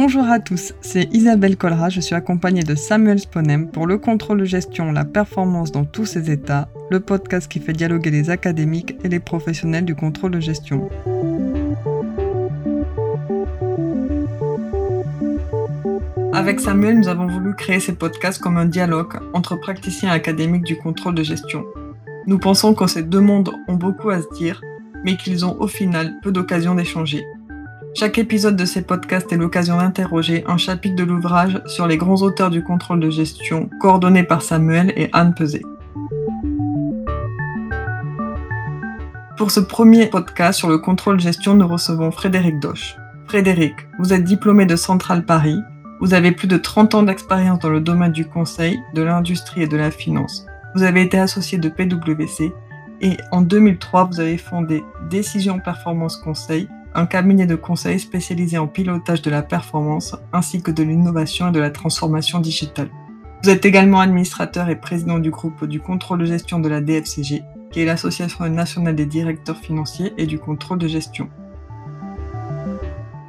Bonjour à tous, c'est Isabelle Colra, je suis accompagnée de Samuel Sponem pour le contrôle de gestion, la performance dans tous ses états, le podcast qui fait dialoguer les académiques et les professionnels du contrôle de gestion. Avec Samuel, nous avons voulu créer ces podcasts comme un dialogue entre praticiens académiques du contrôle de gestion. Nous pensons que ces deux mondes ont beaucoup à se dire, mais qu'ils ont au final peu d'occasion d'échanger. Chaque épisode de ces podcasts est l'occasion d'interroger un chapitre de l'ouvrage sur les grands auteurs du contrôle de gestion, coordonné par Samuel et Anne Peset. Pour ce premier podcast sur le contrôle de gestion, nous recevons Frédéric Doche. Frédéric, vous êtes diplômé de Centrale Paris, vous avez plus de 30 ans d'expérience dans le domaine du conseil, de l'industrie et de la finance. Vous avez été associé de PwC et en 2003, vous avez fondé Décision Performance Conseil, un cabinet de conseil spécialisé en pilotage de la performance ainsi que de l'innovation et de la transformation digitale. Vous êtes également administrateur et président du groupe du contrôle de gestion de la DFCG, qui est l'Association nationale des directeurs financiers et du contrôle de gestion.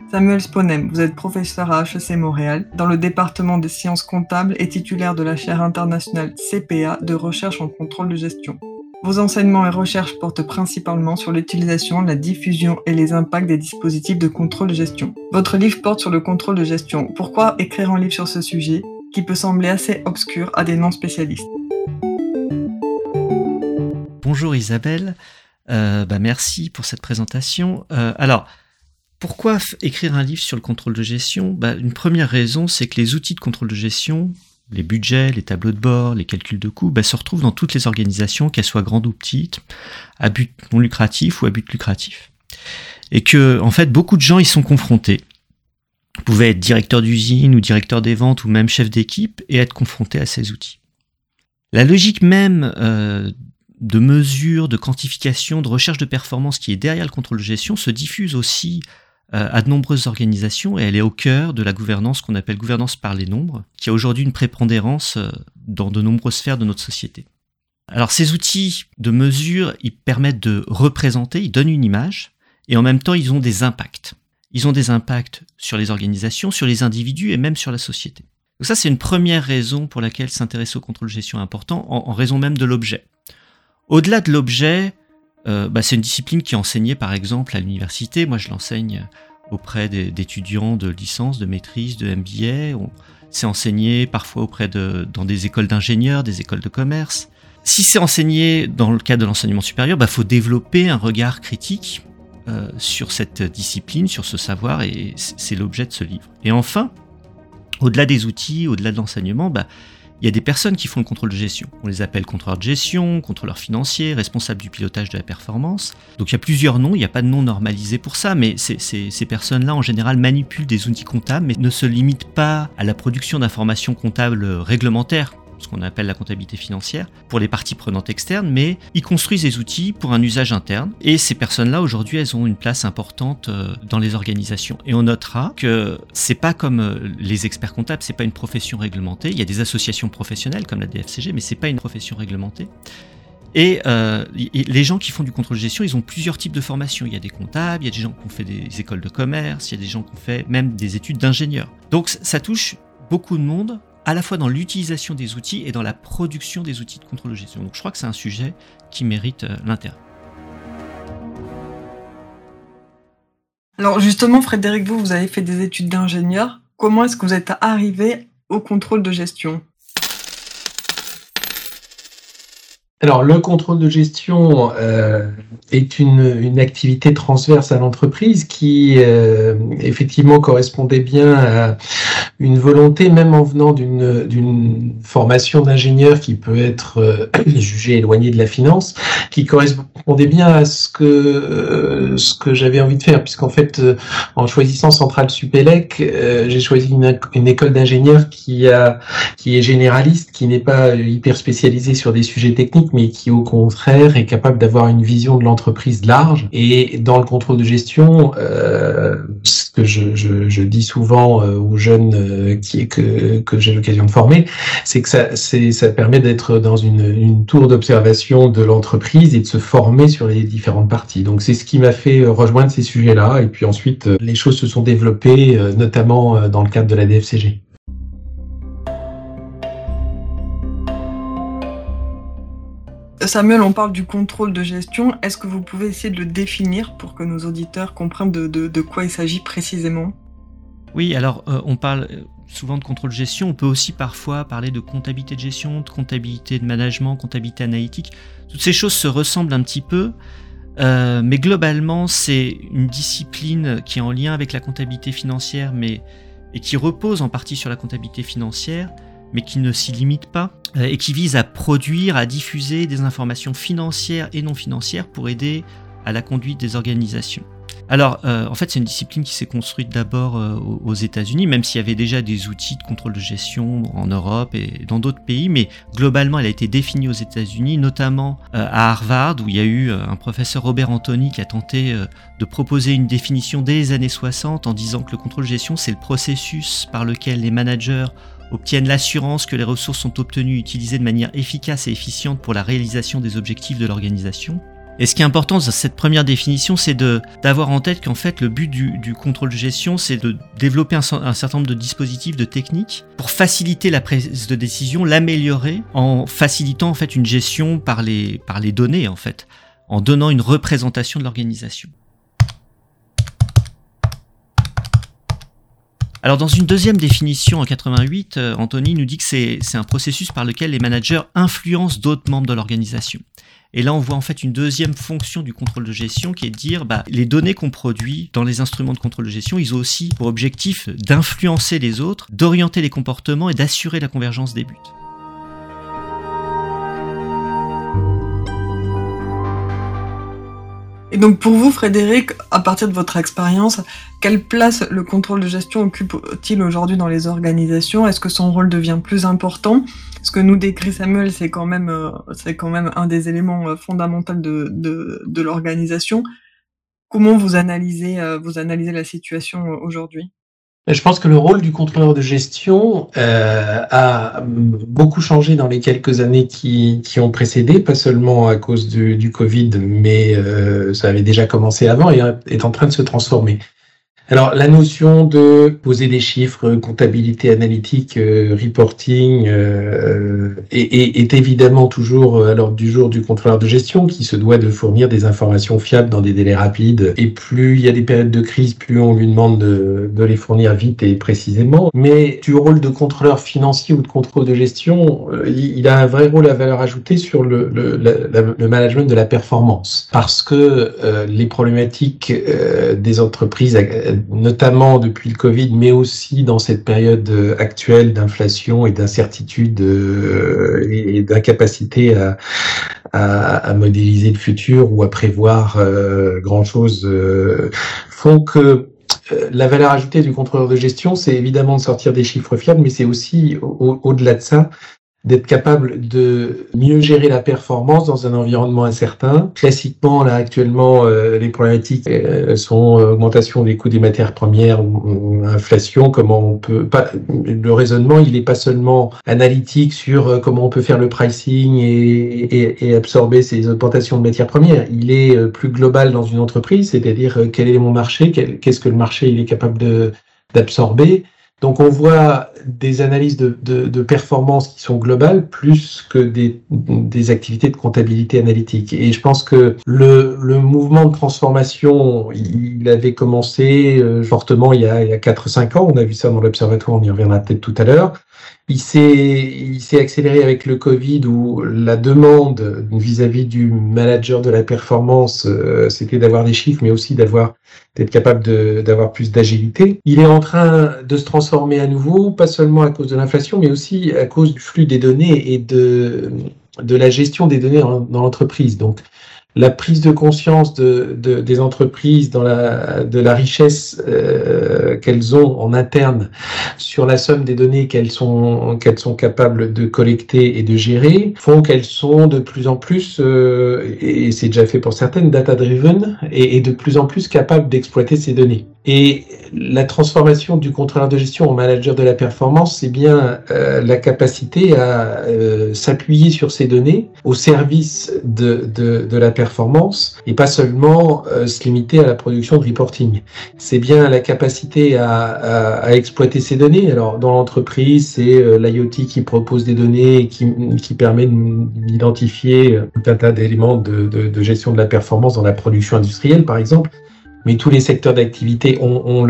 Samuel Sponem, vous êtes professeur à HEC Montréal dans le département des sciences comptables et titulaire de la chaire internationale CPA de recherche en contrôle de gestion. Vos enseignements et recherches portent principalement sur l'utilisation, la diffusion et les impacts des dispositifs de contrôle de gestion. Votre livre porte sur le contrôle de gestion. Pourquoi écrire un livre sur ce sujet qui peut sembler assez obscur à des non-spécialistes? Bonjour Isabelle, euh, bah merci pour cette présentation. Euh, alors, pourquoi écrire un livre sur le contrôle de gestion? Bah, Une première raison, c'est que les outils de contrôle de gestion, les budgets, les tableaux de bord, les calculs de coûts, bah, se retrouvent dans toutes les organisations, qu'elles soient grandes ou petites, à but non lucratif ou à but lucratif. Et que, en fait, beaucoup de gens y sont confrontés. Vous pouvez être directeur d'usine ou directeur des ventes ou même chef d'équipe et être confronté à ces outils. La logique même euh, de mesure, de quantification, de recherche de performance qui est derrière le contrôle de gestion se diffuse aussi à de nombreuses organisations et elle est au cœur de la gouvernance qu'on appelle gouvernance par les nombres, qui a aujourd'hui une prépondérance euh, dans de nombreuses sphères de notre société. Alors ces outils de mesure, ils permettent de représenter, ils donnent une image, et en même temps ils ont des impacts. Ils ont des impacts sur les organisations, sur les individus et même sur la société. Donc ça c'est une première raison pour laquelle s'intéresser au contrôle de gestion est important, en raison même de l'objet. Au-delà de l'objet, euh, bah, c'est une discipline qui est enseignée par exemple à l'université. Moi, je l'enseigne auprès d'étudiants de licence, de maîtrise, de MBA. C'est enseigné parfois auprès de dans des écoles d'ingénieurs, des écoles de commerce. Si c'est enseigné dans le cadre de l'enseignement supérieur, il bah, faut développer un regard critique euh, sur cette discipline, sur ce savoir, et c'est l'objet de ce livre. Et enfin, au-delà des outils, au-delà de l'enseignement, bah, il y a des personnes qui font le contrôle de gestion. On les appelle contrôleurs de gestion, contrôleurs financiers, responsables du pilotage de la performance. Donc il y a plusieurs noms, il n'y a pas de nom normalisé pour ça, mais ces personnes-là en général manipulent des outils comptables, mais ne se limitent pas à la production d'informations comptables réglementaires ce qu'on appelle la comptabilité financière, pour les parties prenantes externes, mais ils construisent des outils pour un usage interne. Et ces personnes-là, aujourd'hui, elles ont une place importante euh, dans les organisations. Et on notera que c'est pas comme euh, les experts comptables, c'est pas une profession réglementée. Il y a des associations professionnelles comme la DFCG, mais c'est pas une profession réglementée. Et euh, les gens qui font du contrôle de gestion, ils ont plusieurs types de formations. Il y a des comptables, il y a des gens qui ont fait des écoles de commerce, il y a des gens qui ont fait même des études d'ingénieurs. Donc ça touche beaucoup de monde à la fois dans l'utilisation des outils et dans la production des outils de contrôle de gestion. Donc je crois que c'est un sujet qui mérite euh, l'intérêt. Alors justement, Frédéric, vous, vous avez fait des études d'ingénieur. Comment est-ce que vous êtes arrivé au contrôle de gestion? Alors, le contrôle de gestion euh, est une, activité transverse à l'entreprise qui, euh, effectivement, correspondait bien à une volonté, même en venant d'une formation d'ingénieur qui peut être euh, jugée éloignée de la finance, qui correspondait bien à ce que, euh, ce que j'avais envie de faire, puisqu'en fait, euh, en choisissant Centrale Supélec, j'ai choisi une, une école d'ingénieur qui, a, qui est généraliste, qui n'est pas hyper spécialisée sur des sujets techniques, mais qui au contraire est capable d'avoir une vision de l'entreprise large. Et dans le contrôle de gestion, euh, ce que je, je, je, dis souvent euh, aux jeunes euh, qui, que, que j'ai l'occasion de former, c'est que ça, ça permet d'être dans une, une tour d'observation de l'entreprise et de se former sur les différentes parties. Donc c'est ce qui m'a fait rejoindre ces sujets-là. Et puis ensuite, les choses se sont développées, notamment dans le cadre de la DFCG. Samuel, on parle du contrôle de gestion. Est-ce que vous pouvez essayer de le définir pour que nos auditeurs comprennent de, quoi il s'agit précisément? Oui, alors euh, on parle euh, souvent de contrôle de gestion. On peut aussi parfois parler de comptabilité de gestion, de comptabilité de management, comptabilité analytique. Toutes ces choses se ressemblent un petit peu. Euh, mais globalement, c'est une discipline qui est en lien avec la comptabilité financière, mais et qui repose en partie sur la comptabilité financière, mais qui ne s'y limite pas, euh, et qui vise à produire, à diffuser des informations financières et non financières pour aider à la conduite des organisations. Alors, euh, en fait, c'est une discipline qui s'est construite d'abord euh, aux États-Unis, même s'il y avait déjà des outils de contrôle de gestion en Europe et dans d'autres pays, mais globalement, elle a été définie aux États-Unis, notamment à Harvard, où il y a eu un professeur Robert Anthony qui a tenté de proposer une définition dès les années 60 en disant que le contrôle de gestion, c'est le processus par lequel les managers obtiennent l'assurance que les ressources sont obtenues utilisées de manière efficace et efficiente pour la réalisation des objectifs de l'organisation. Et ce qui est important dans cette première définition, c'est d'avoir en tête qu'en fait, le but du, contrôle de gestion, c'est de développer un, un, certain nombre de dispositifs, de techniques pour faciliter la prise de décision, l'améliorer en facilitant en fait une gestion par les, par les données en fait, en donnant une représentation de l'organisation. Alors dans une deuxième définition en 88, euh, Anthony nous dit que c'est un processus par lequel les managers influencent d'autres membres de l'organisation. Et là, on voit en fait une deuxième fonction du contrôle de gestion qui est de dire bah, les données qu'on produit dans les instruments de contrôle de gestion, ils ont aussi pour objectif d'influencer les autres, d'orienter les comportements et d'assurer la convergence des buts. Et donc pour vous, Frédéric, à partir de votre expérience, quelle place le contrôle de gestion occupe-t-il aujourd'hui dans les organisations? Est-ce que son rôle devient plus important? Ce que nous décrit Samuel, c'est quand même, euh, c'est quand même un des éléments euh, fondamentaux de, de, de l'organisation. Comment vous analysez, euh, vous analysez la situation aujourd'hui? Je pense que le rôle du contrôleur de gestion euh, a beaucoup changé dans les quelques années qui, qui, ont précédé, pas seulement à cause du, du Covid, mais euh, ça avait déjà commencé avant et est en train de se transformer. Alors la notion de poser des chiffres, comptabilité analytique, euh, reporting, euh, est, est, évidemment toujours à l'ordre du jour du contrôleur de gestion qui se doit de fournir des informations fiables dans des délais rapides. Et plus il y a des périodes de crise, plus on lui demande de, de les fournir vite et précisément. Mais du rôle de contrôleur financier ou de contrôle de gestion, euh, il a un vrai rôle à valeur ajoutée sur le, le, le management de la performance parce que les problématiques des entreprises notamment depuis le Covid, mais aussi dans cette période euh, actuelle d'inflation et d'incertitude euh, et d'incapacité à, à, modéliser le futur ou à prévoir euh, grand-chose, font que la valeur ajoutée du contrôleur de gestion, c'est évidemment de sortir des chiffres fiables, mais c'est aussi, au-delà de ça, d'être capable de mieux gérer la performance dans un environnement incertain. Classiquement, là actuellement, euh, les problématiques euh, sont euh, augmentation des coûts des matières premières ou, inflation. Comment on peut pas le raisonnement, il n'est pas seulement analytique sur comment on peut faire le pricing et, et, et absorber ces augmentations de matières premières. Il est plus global dans une entreprise, c'est-à-dire quel est mon marché, qu'est-ce que le marché il est capable de d'absorber donc on voit des analyses de, de, de, performance qui sont globales plus que des, des, activités de comptabilité analytique. Et je pense que le, le mouvement de transformation, il avait commencé euh, fortement il y a, il y a 4-5 ans. On a vu ça dans l'observatoire, on y reviendra peut-être tout à l'heure. Il s'est, accéléré avec le Covid où la demande vis-à-vis du manager de la performance, euh, c'était d'avoir des chiffres, mais aussi d'avoir, d'être capable d'avoir plus d'agilité. Il est en train de se transformer à nouveau, pas seulement à cause de l'inflation, mais aussi à cause du flux des données et de, de la gestion des données dans l'entreprise. Donc, la prise de conscience de, des entreprises de la richesse euh, qu'elles ont en interne sur la somme des données qu'elles sont, capables de collecter et de gérer font qu'elles sont de plus en plus, euh, et c'est déjà fait pour certaines, data-driven et, et de plus en plus capables d'exploiter ces données. Et la transformation du contrôleur de gestion en manager de la performance, c'est bien euh, la capacité à s'appuyer sur ces données au service de la performance et pas seulement euh, se limiter à la production de reporting. C'est bien la capacité à, exploiter ces données. Alors dans l'entreprise, c'est l'IoT qui propose des données et qui, permet d'identifier tout un tas d'éléments de, gestion de la performance dans la production industrielle, par exemple mais tous les secteurs d'activité ont,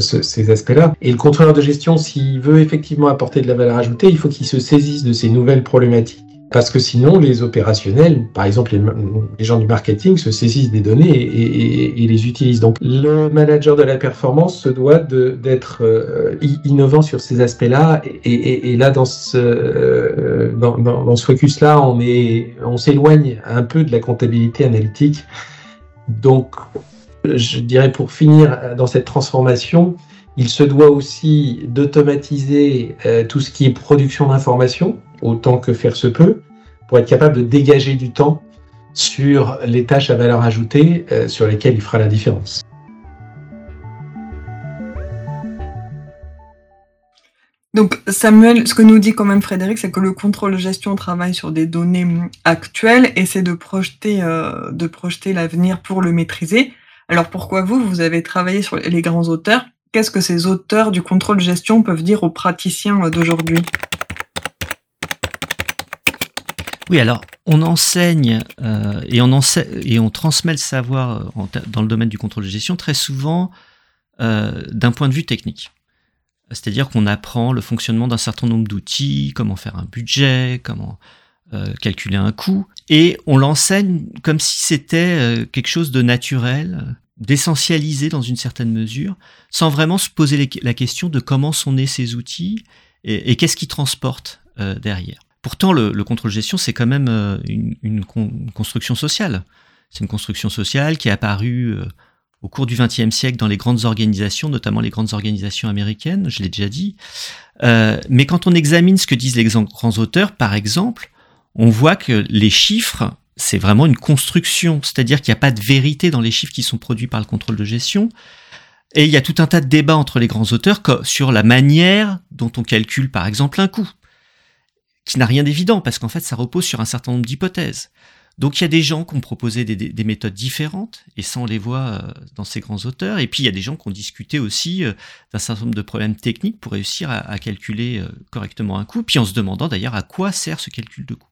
ces aspects-là. Et le contrôleur de gestion, s'il veut effectivement apporter de la valeur ajoutée, il faut qu'il se saisisse de ces nouvelles problématiques. Parce que sinon, les opérationnels, par exemple les, gens du marketing, se saisissent des données et, les utilisent. Donc le manager de la performance se doit d'être euh, innovant sur ces aspects-là. Et, là, dans ce, euh, dans, ce focus-là, on on s'éloigne un peu de la comptabilité analytique. Donc, je dirais pour finir dans cette transformation, il se doit aussi d'automatiser euh, tout ce qui est production d'informations, autant que faire se peut, pour être capable de dégager du temps sur les tâches à valeur ajoutée euh, sur lesquelles il fera la différence. Donc Samuel, ce que nous dit quand même Frédéric, c'est que le contrôle gestion travaille sur des données actuelles et c'est de projeter, de projeter l'avenir pour le maîtriser. Alors pourquoi vous, vous avez travaillé sur les grands auteurs? Qu'est-ce que ces auteurs du contrôle gestion peuvent dire aux praticiens d'aujourd'hui? Oui, alors on enseigne euh, et, on enseigne, et on transmet le savoir euh, dans le domaine du contrôle de gestion très souvent euh, d'un point de vue technique. C'est-à-dire qu'on apprend le fonctionnement d'un certain nombre d'outils, comment faire un budget, comment calculer un coût, et on l'enseigne comme si c'était quelque chose de naturel, d'essentialisé dans une certaine mesure, sans vraiment se poser la question de comment sont nés ces outils et, qu'est-ce qu'ils transportent derrière. Pourtant, le, le contrôle gestion, c'est quand même une, une, construction sociale. C'est une construction sociale qui est apparue au cours du XXe siècle dans les grandes organisations, notamment les grandes organisations américaines, je l'ai déjà dit. Euh, mais quand on examine ce que disent les grands auteurs, par exemple, on voit que les chiffres, c'est vraiment une construction, c'est-à-dire qu'il n'y a pas de vérité dans les chiffres qui sont produits par le contrôle de gestion. Et il y a tout un tas de débats entre les grands auteurs sur la manière dont on calcule par exemple un coût, qui n'a rien d'évident parce qu'en fait ça repose sur un certain nombre d'hypothèses. Donc il y a des gens qui ont proposé des, méthodes différentes, et ça on les voit euh, dans ces grands auteurs, et puis il y a des gens qui ont discuté aussi euh, d'un certain nombre de problèmes techniques pour réussir à, calculer euh, correctement un coût, puis en se demandant d'ailleurs à quoi sert ce calcul de coût.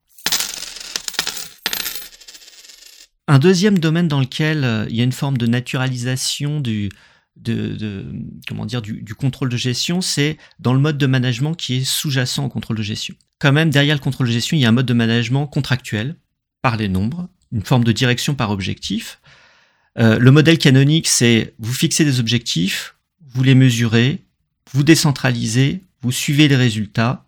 Un deuxième domaine dans lequel il y a une forme de naturalisation du, comment dire, du, contrôle de gestion, c'est dans le mode de management qui est sous-jacent au contrôle de gestion. Quand même, derrière le contrôle de gestion, il y a un mode de management contractuel par les nombres, une forme de direction par objectif. Euh, le modèle canonique, c'est vous fixez des objectifs, vous les mesurez, vous décentralisez, vous suivez les résultats,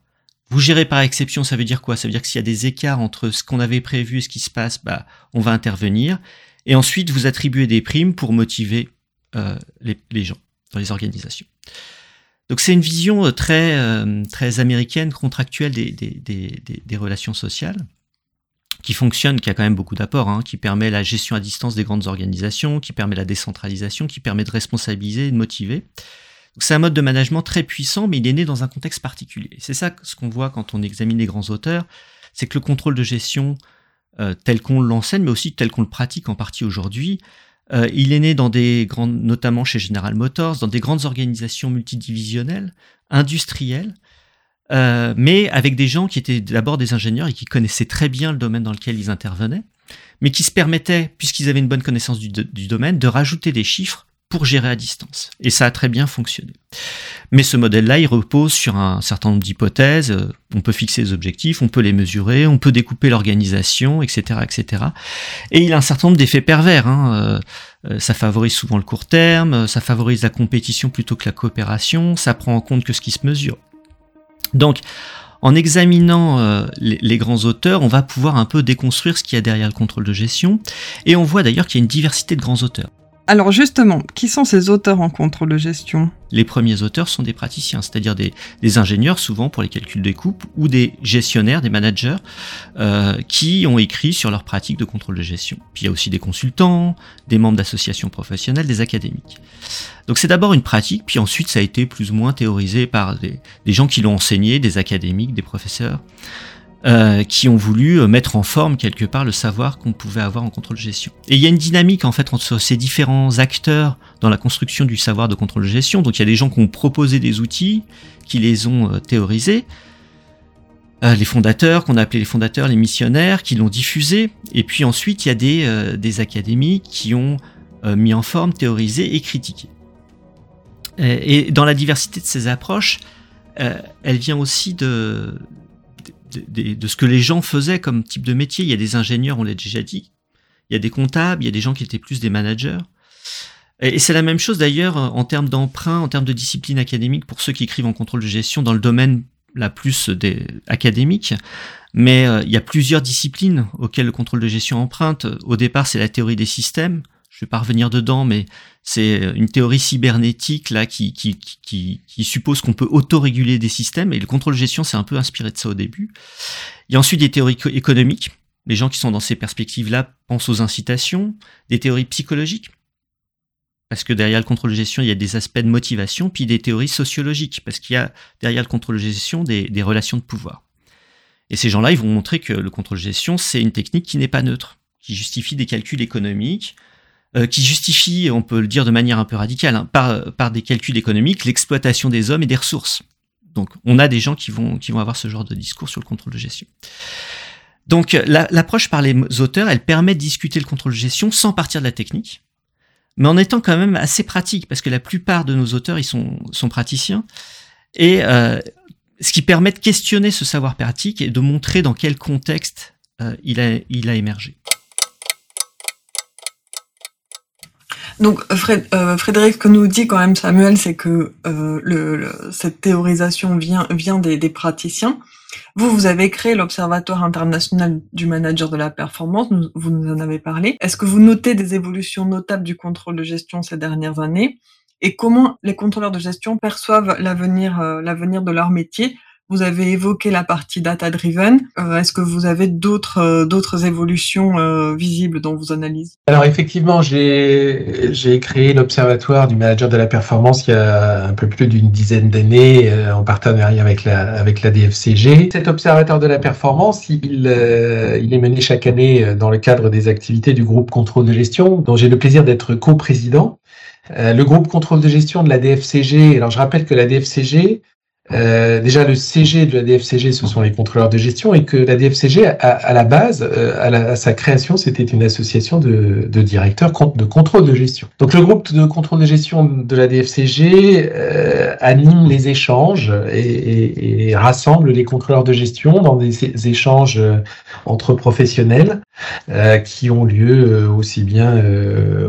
vous gérez par exception, ça veut dire quoi? Ça veut dire que s'il y a des écarts entre ce qu'on avait prévu et ce qui se passe, bah, on va intervenir. Et ensuite, vous attribuez des primes pour motiver euh, les, gens dans les organisations. Donc c'est une vision euh, très, euh, très américaine, contractuelle des, des, relations sociales, qui fonctionne, qui a quand même beaucoup d'apports, hein, qui permet la gestion à distance des grandes organisations, qui permet la décentralisation, qui permet de responsabiliser et de motiver. C'est un mode de management très puissant, mais il est né dans un contexte particulier. C'est ça ce qu'on voit quand on examine les grands auteurs, c'est que le contrôle de gestion euh, tel qu'on l'enseigne, mais aussi tel qu'on le pratique en partie aujourd'hui, euh, il est né dans des grandes, notamment chez General Motors, dans des grandes organisations multidivisionnelles, industrielles, euh, mais avec des gens qui étaient d'abord des ingénieurs et qui connaissaient très bien le domaine dans lequel ils intervenaient, mais qui se permettaient, puisqu'ils avaient une bonne connaissance du, du domaine, de rajouter des chiffres pour gérer à distance. Et ça a très bien fonctionné. Mais ce modèle-là, il repose sur un certain nombre d'hypothèses. On peut fixer des objectifs, on peut les mesurer, on peut découper l'organisation, etc., etc. Et il a un certain nombre d'effets pervers. Hein. Euh, ça favorise souvent le court terme, ça favorise la compétition plutôt que la coopération, ça prend en compte que ce qui se mesure. Donc, en examinant euh, les, grands auteurs, on va pouvoir un peu déconstruire ce qu'il y a derrière le contrôle de gestion. Et on voit d'ailleurs qu'il y a une diversité de grands auteurs. Alors justement, qui sont ces auteurs en contrôle de gestion Les premiers auteurs sont des praticiens, c'est-à-dire des, ingénieurs souvent pour les calculs des coupes ou des gestionnaires, des managers euh, qui ont écrit sur leurs pratiques de contrôle de gestion. Puis il y a aussi des consultants, des membres d'associations professionnelles, des académiques. Donc c'est d'abord une pratique, puis ensuite ça a été plus ou moins théorisé par des, des gens qui l'ont enseigné, des académiques, des professeurs. Euh, qui ont voulu euh, mettre en forme quelque part le savoir qu'on pouvait avoir en contrôle gestion. Et il y a une dynamique en fait entre ces différents acteurs dans la construction du savoir de contrôle gestion. Donc il y a des gens qui ont proposé des outils, qui les ont euh, théorisés, les fondateurs qu'on a appelés les fondateurs, les missionnaires, qui l'ont diffusé, et puis ensuite il y a des, des académies qui ont mis en forme, théorisé et critiqué. Et, dans la diversité de ces approches, elle vient aussi de, de, ce que les gens faisaient comme type de métier. Il y a des ingénieurs, on l'a déjà dit. Il y a des comptables, il y a des gens qui étaient plus des managers. Et, c'est la même chose d'ailleurs en termes d'emprunt, en termes de discipline académique pour ceux qui écrivent en contrôle de gestion dans le domaine la plus des, académique. Mais euh, il y a plusieurs disciplines auxquelles le contrôle de gestion emprunte. Au départ, c'est la théorie des systèmes. Je vais pas revenir dedans, mais c'est une théorie cybernétique là qui, suppose qu'on peut autoréguler des systèmes et le contrôle gestion s'est un peu inspiré de ça au début. Il y a ensuite des théories économiques. Les gens qui sont dans ces perspectives-là pensent aux incitations, des théories psychologiques, parce que derrière le contrôle gestion, il y a des aspects de motivation, puis des théories sociologiques, parce qu'il y a derrière le contrôle gestion des, des relations de pouvoir. Et ces gens-là, ils vont montrer que le contrôle gestion, c'est une technique qui n'est pas neutre, qui justifie des calculs économiques, euh, qui justifie, on peut le dire de manière un peu radicale, hein, par, par des calculs économiques, l'exploitation des hommes et des ressources. Donc on a des gens qui vont, qui vont avoir ce genre de discours sur le contrôle de gestion. Donc l'approche par les auteurs, elle permet de discuter le contrôle de gestion sans partir de la technique, mais en étant quand même assez pratique, parce que la plupart de nos auteurs, ils sont, sont praticiens, et euh, ce qui permet de questionner ce savoir pratique et de montrer dans quel contexte euh, il, a, il a émergé. Donc euh, Frédéric, ce que nous dit quand même Samuel, c'est que euh, cette théorisation vient, vient des, des, praticiens. Vous, vous avez créé l'Observatoire international du manager de la performance, vous nous en avez parlé. Est-ce que vous notez des évolutions notables du contrôle de gestion ces dernières années? Et comment les contrôleurs de gestion perçoivent l'avenir euh, l'avenir de leur métier? Vous avez évoqué la partie data-driven. Euh, est-ce que vous avez d'autres euh, d'autres évolutions euh, visibles dans vos analyses? Alors effectivement, j'ai créé l'Observatoire du manager de la performance il y a un peu plus d'une dizaine d'années en partenariat avec la, avec la DFCG. Cet Observatoire de la performance, il, il est mené chaque année dans le cadre des activités du groupe contrôle de gestion, dont j'ai le plaisir d'être co-président. le groupe contrôle de gestion de la DFCG, alors je rappelle que la DFCG, euh, déjà, le CG de la DFCG, ce sont les contrôleurs de gestion, et que la DFCG, à, la base, euh, à, sa création, c'était une association de, directeurs de contrôle de gestion. Donc, le groupe de contrôle de gestion de la DFCG euh, anime les échanges et, rassemble les contrôleurs de gestion dans des, échanges entre professionnels qui ont lieu aussi bien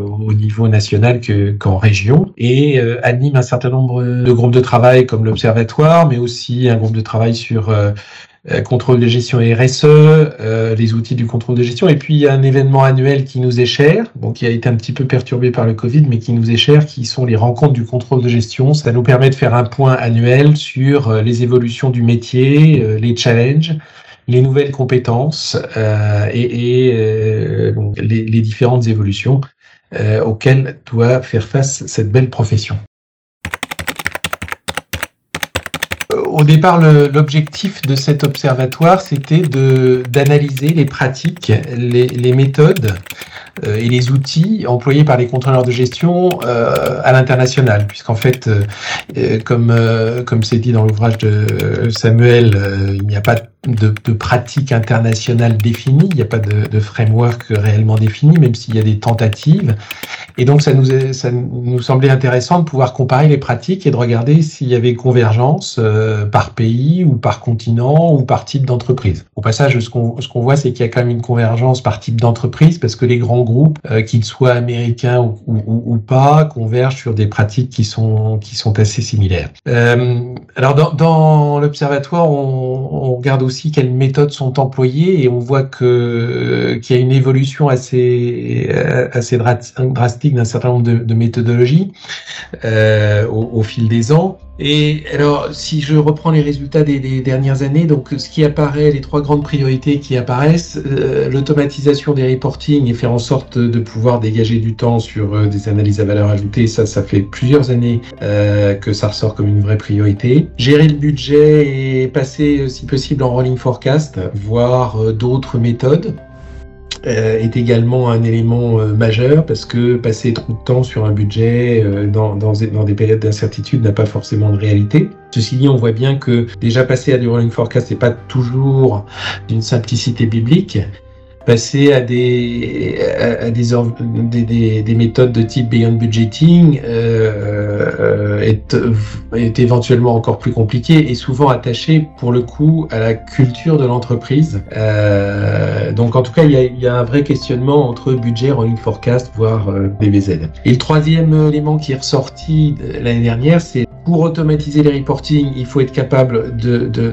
au niveau national qu'en région, et anime un certain nombre de groupes de travail comme l'Observatoire mais aussi un groupe de travail sur euh, euh, contrôle de gestion RSE, euh, les outils du contrôle de gestion. Et puis, il y a un événement annuel qui nous est cher, donc qui a été un petit peu perturbé par le Covid, mais qui nous est cher, qui sont les rencontres du contrôle de gestion. Ça nous permet de faire un point annuel sur les évolutions du métier, les challenges, les nouvelles compétences et, les, différentes évolutions auxquelles doit faire face cette belle profession. Au départ, l'objectif de cet observatoire, c'était d'analyser les pratiques, les, méthodes euh, et les outils employés par les contrôleurs de gestion euh, à l'international, puisqu'en fait, euh, comme comme c'est dit dans l'ouvrage de Samuel, il n'y a pas de, de pratique internationale définie, il n'y a pas de, de, framework réellement défini, même s'il y a des tentatives. Et donc, ça nous, ça nous semblait intéressant de pouvoir comparer les pratiques et de regarder s'il y avait convergence euh, par pays ou par continent ou par type d'entreprise. Au passage, ce qu'on ce qu'on voit, c'est qu'il y a quand même une convergence par type d'entreprise parce que les grands groupes, qu'ils soient américains ou, pas, convergent sur des pratiques qui sont qui sont assez similaires. alors dans, l'observatoire, on, regarde aussi quelles méthodes sont employées et on voit que qu'il y a une évolution assez assez drastique d'un certain nombre de, méthodologies au fil des ans. Et alors, si je reprends les résultats des, dernières années, donc ce qui apparaît, les trois grandes priorités qui apparaissent, euh, l'automatisation des reporting et faire en sorte de pouvoir dégager du temps sur euh, des analyses à valeur ajoutée, ça, ça fait plusieurs années euh, que ça ressort comme une vraie priorité. Gérer le budget et passer, si possible, en rolling forecast, voire d'autres méthodes. Euh, est également un élément euh, majeur parce que passer trop de temps sur un budget euh, dans, dans, dans, des périodes d'incertitude n'a pas forcément de réalité. Ceci dit, on voit bien que déjà passer à du rolling forecast n'est pas toujours d'une simplicité biblique passer à des, à des, des, des, méthodes de type Beyond Budgeting euh, est, est, éventuellement encore plus compliqué et souvent attaché pour le coup à la culture de l'entreprise. Euh, donc en tout cas, il y, a, il y, a, un vrai questionnement entre budget, rolling forecast, voire euh, BBZ. Et le troisième élément qui est ressorti l'année dernière, c'est pour automatiser les reporting, il faut être capable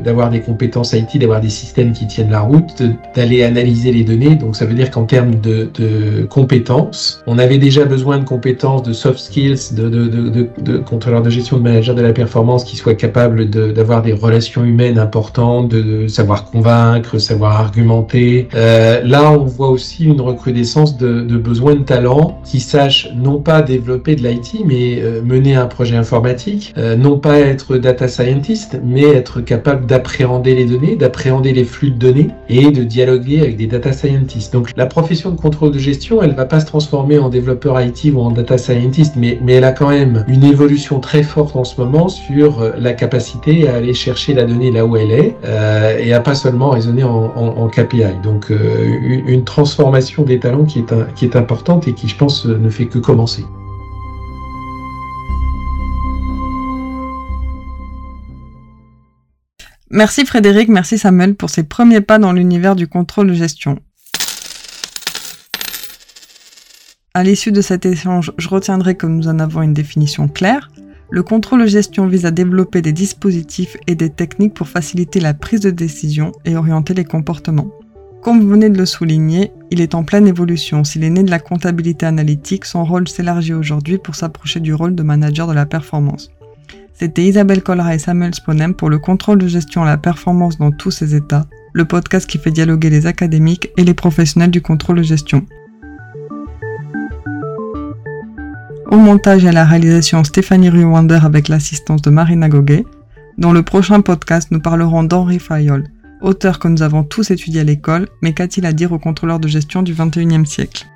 d'avoir de, des compétences IT, d'avoir des systèmes qui tiennent la route, d'aller analyser les données. Donc ça veut dire qu'en termes de, de, compétences, on avait déjà besoin de compétences, de soft skills, de, de, contrôleurs de gestion, de manager de la performance qui soient capables d'avoir des relations humaines importantes, de, savoir convaincre, savoir argumenter. Euh, là, on voit aussi une recrudescence de, besoins de talents qui sachent non pas développer de l'IT, mais euh, mener un projet informatique euh, non pas être data scientist, mais être capable d'appréhender les données, d'appréhender les flux de données et de dialoguer avec des data scientists. Donc la profession de contrôle de gestion, elle va pas se transformer en développeur IT ou en data scientist, mais, mais elle a quand même une évolution très forte en ce moment sur euh, la capacité à aller chercher la donnée là où elle est euh, et à pas seulement raisonner en, en, KPI. Donc une transformation des talents qui est, qui est importante et qui, je pense, ne fait que commencer. Merci Frédéric, merci Samuel pour ces premiers pas dans l'univers du contrôle de gestion. À l'issue de cet échange, je retiendrai que nous en avons une définition claire. Le contrôle de gestion vise à développer des dispositifs et des techniques pour faciliter la prise de décision et orienter les comportements. Comme vous venez de le souligner, il est en pleine évolution. S'il est né de la comptabilité analytique, son rôle s'élargit aujourd'hui pour s'approcher du rôle de manager de la performance. C'était Isabelle Collera et Samuel Sponem pour le contrôle de gestion à la performance dans tous ses états, le podcast qui fait dialoguer les académiques et les professionnels du contrôle de gestion. Au montage et à la réalisation Stéphanie Ruwander avec l'assistance de Marina Goguet. Dans le prochain podcast, nous parlerons d'Henri Fayol, auteur que nous avons tous étudié à l'école, mais qu'a-t-il à dire aux contrôleurs de gestion du XXIe siècle?